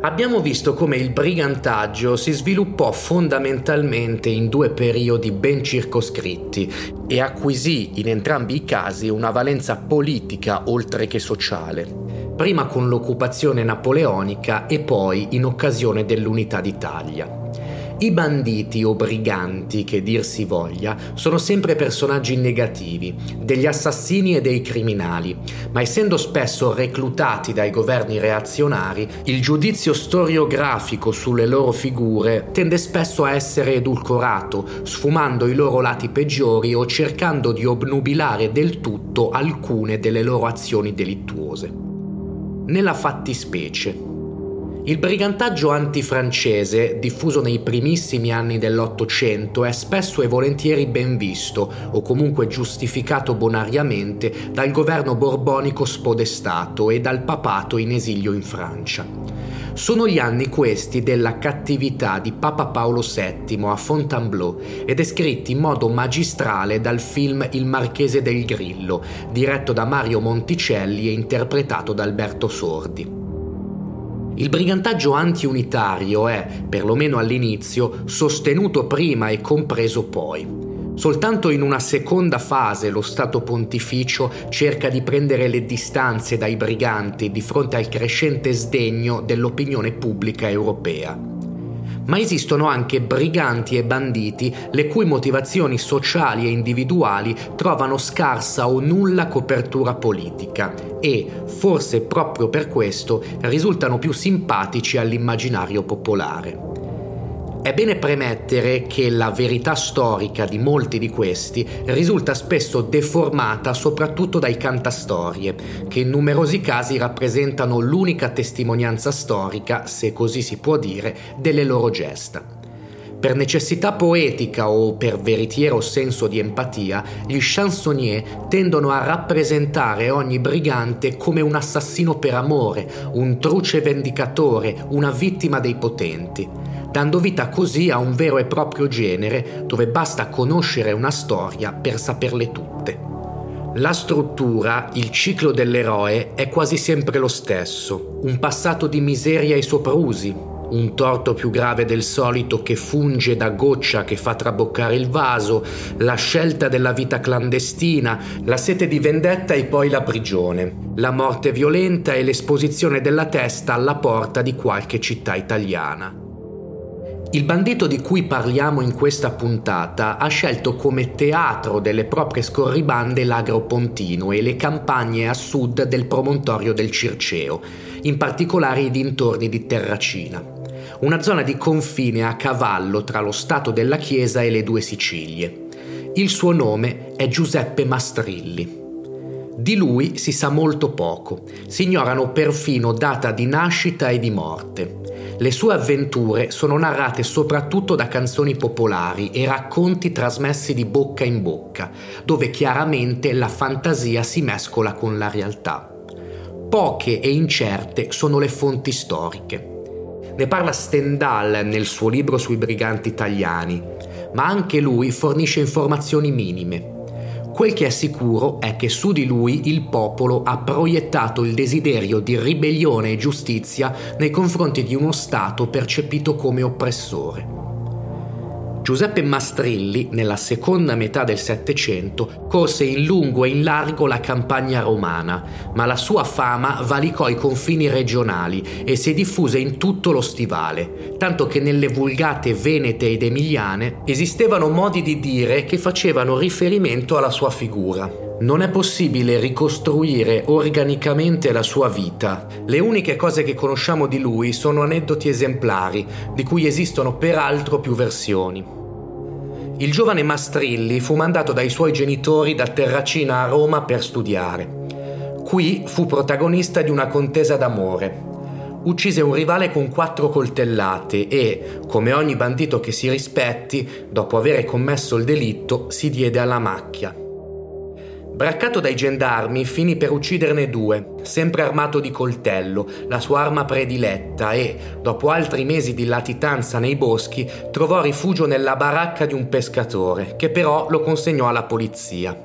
Abbiamo visto come il brigantaggio si sviluppò fondamentalmente in due periodi ben circoscritti e acquisì in entrambi i casi una valenza politica oltre che sociale, prima con l'occupazione napoleonica e poi in occasione dell'unità d'Italia. I banditi o briganti, che dir si voglia, sono sempre personaggi negativi, degli assassini e dei criminali, ma essendo spesso reclutati dai governi reazionari, il giudizio storiografico sulle loro figure tende spesso a essere edulcorato, sfumando i loro lati peggiori o cercando di obnubilare del tutto alcune delle loro azioni delittuose. Nella fattispecie, il brigantaggio antifrancese, diffuso nei primissimi anni dell'Ottocento, è spesso e volentieri ben visto, o comunque giustificato bonariamente, dal governo borbonico spodestato e dal papato in esilio in Francia. Sono gli anni questi della cattività di Papa Paolo VII a Fontainebleau e descritti in modo magistrale dal film Il Marchese del Grillo, diretto da Mario Monticelli e interpretato da Alberto Sordi. Il brigantaggio antiunitario è, perlomeno all'inizio, sostenuto prima e compreso poi. Soltanto in una seconda fase lo Stato pontificio cerca di prendere le distanze dai briganti di fronte al crescente sdegno dell'opinione pubblica europea ma esistono anche briganti e banditi le cui motivazioni sociali e individuali trovano scarsa o nulla copertura politica e, forse proprio per questo, risultano più simpatici all'immaginario popolare. È bene premettere che la verità storica di molti di questi risulta spesso deformata soprattutto dai cantastorie, che in numerosi casi rappresentano l'unica testimonianza storica, se così si può dire, delle loro gesta. Per necessità poetica o per veritiero senso di empatia, gli chansonnier tendono a rappresentare ogni brigante come un assassino per amore, un truce vendicatore, una vittima dei potenti dando vita così a un vero e proprio genere dove basta conoscere una storia per saperle tutte. La struttura, il ciclo dell'eroe è quasi sempre lo stesso, un passato di miseria e soprusi, un torto più grave del solito che funge da goccia che fa traboccare il vaso, la scelta della vita clandestina, la sete di vendetta e poi la prigione, la morte violenta e l'esposizione della testa alla porta di qualche città italiana. Il bandito di cui parliamo in questa puntata ha scelto come teatro delle proprie scorribande l'Agropontino e le campagne a sud del promontorio del Circeo, in particolare i dintorni di Terracina, una zona di confine a cavallo tra lo Stato della Chiesa e le due Sicilie. Il suo nome è Giuseppe Mastrilli. Di lui si sa molto poco, si ignorano perfino data di nascita e di morte. Le sue avventure sono narrate soprattutto da canzoni popolari e racconti trasmessi di bocca in bocca, dove chiaramente la fantasia si mescola con la realtà. Poche e incerte sono le fonti storiche. Ne parla Stendhal nel suo libro sui briganti italiani, ma anche lui fornisce informazioni minime. Quel che è sicuro è che su di lui il popolo ha proiettato il desiderio di ribellione e giustizia nei confronti di uno Stato percepito come oppressore. Giuseppe Mastrilli, nella seconda metà del Settecento, corse in lungo e in largo la campagna romana, ma la sua fama valicò i confini regionali e si diffuse in tutto lo stivale, tanto che nelle vulgate venete ed emiliane esistevano modi di dire che facevano riferimento alla sua figura. Non è possibile ricostruire organicamente la sua vita. Le uniche cose che conosciamo di lui sono aneddoti esemplari, di cui esistono peraltro più versioni. Il giovane Mastrilli fu mandato dai suoi genitori da Terracina a Roma per studiare. Qui fu protagonista di una contesa d'amore. Uccise un rivale con quattro coltellate e, come ogni bandito che si rispetti, dopo aver commesso il delitto, si diede alla macchia. Braccato dai gendarmi, finì per ucciderne due, sempre armato di coltello, la sua arma prediletta, e, dopo altri mesi di latitanza nei boschi, trovò rifugio nella baracca di un pescatore, che però lo consegnò alla polizia.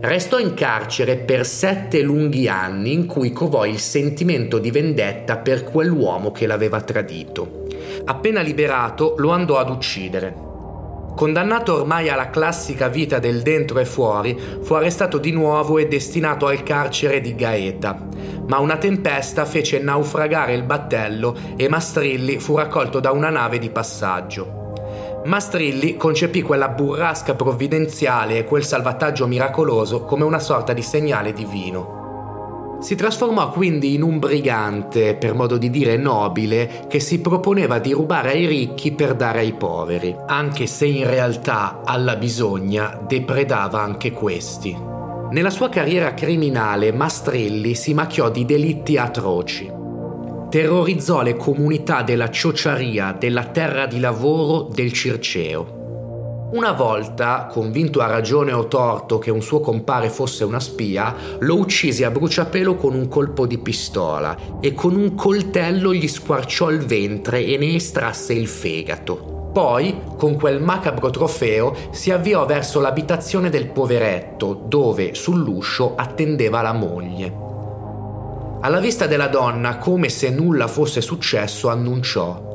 Restò in carcere per sette lunghi anni in cui covò il sentimento di vendetta per quell'uomo che l'aveva tradito. Appena liberato lo andò ad uccidere. Condannato ormai alla classica vita del dentro e fuori, fu arrestato di nuovo e destinato al carcere di Gaeta. Ma una tempesta fece naufragare il battello e Mastrilli fu raccolto da una nave di passaggio. Mastrilli concepì quella burrasca provvidenziale e quel salvataggio miracoloso come una sorta di segnale divino. Si trasformò quindi in un brigante, per modo di dire nobile, che si proponeva di rubare ai ricchi per dare ai poveri, anche se in realtà alla bisogna depredava anche questi. Nella sua carriera criminale Mastrilli si macchiò di delitti atroci. Terrorizzò le comunità della ciociaria, della terra di lavoro, del Circeo una volta, convinto a ragione o torto che un suo compare fosse una spia, lo uccise a bruciapelo con un colpo di pistola e con un coltello gli squarciò il ventre e ne estrasse il fegato. Poi, con quel macabro trofeo, si avviò verso l'abitazione del poveretto, dove sull'uscio attendeva la moglie. Alla vista della donna, come se nulla fosse successo, annunciò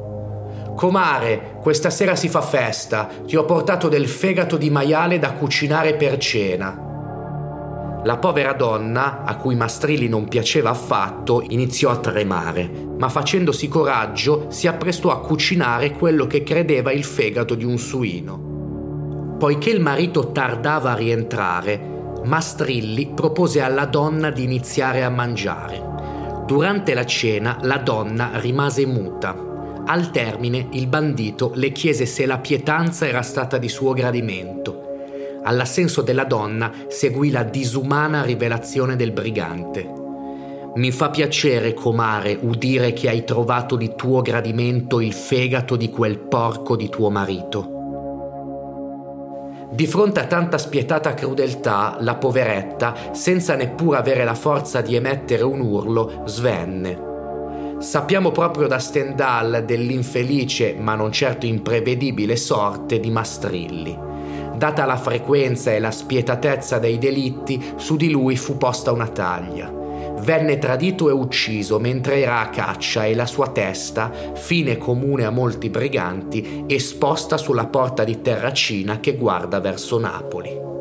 Comare, questa sera si fa festa, ti ho portato del fegato di maiale da cucinare per cena. La povera donna, a cui Mastrilli non piaceva affatto, iniziò a tremare, ma facendosi coraggio si apprestò a cucinare quello che credeva il fegato di un suino. Poiché il marito tardava a rientrare, Mastrilli propose alla donna di iniziare a mangiare. Durante la cena la donna rimase muta al termine il bandito le chiese se la pietanza era stata di suo gradimento. All'assenso della donna seguì la disumana rivelazione del brigante. Mi fa piacere, comare, udire che hai trovato di tuo gradimento il fegato di quel porco di tuo marito. Di fronte a tanta spietata crudeltà, la poveretta, senza neppure avere la forza di emettere un urlo, svenne. Sappiamo proprio da Stendhal dell'infelice ma non certo imprevedibile sorte di Mastrilli. Data la frequenza e la spietatezza dei delitti, su di lui fu posta una taglia. Venne tradito e ucciso mentre era a caccia e la sua testa, fine comune a molti briganti, esposta sulla porta di Terracina che guarda verso Napoli.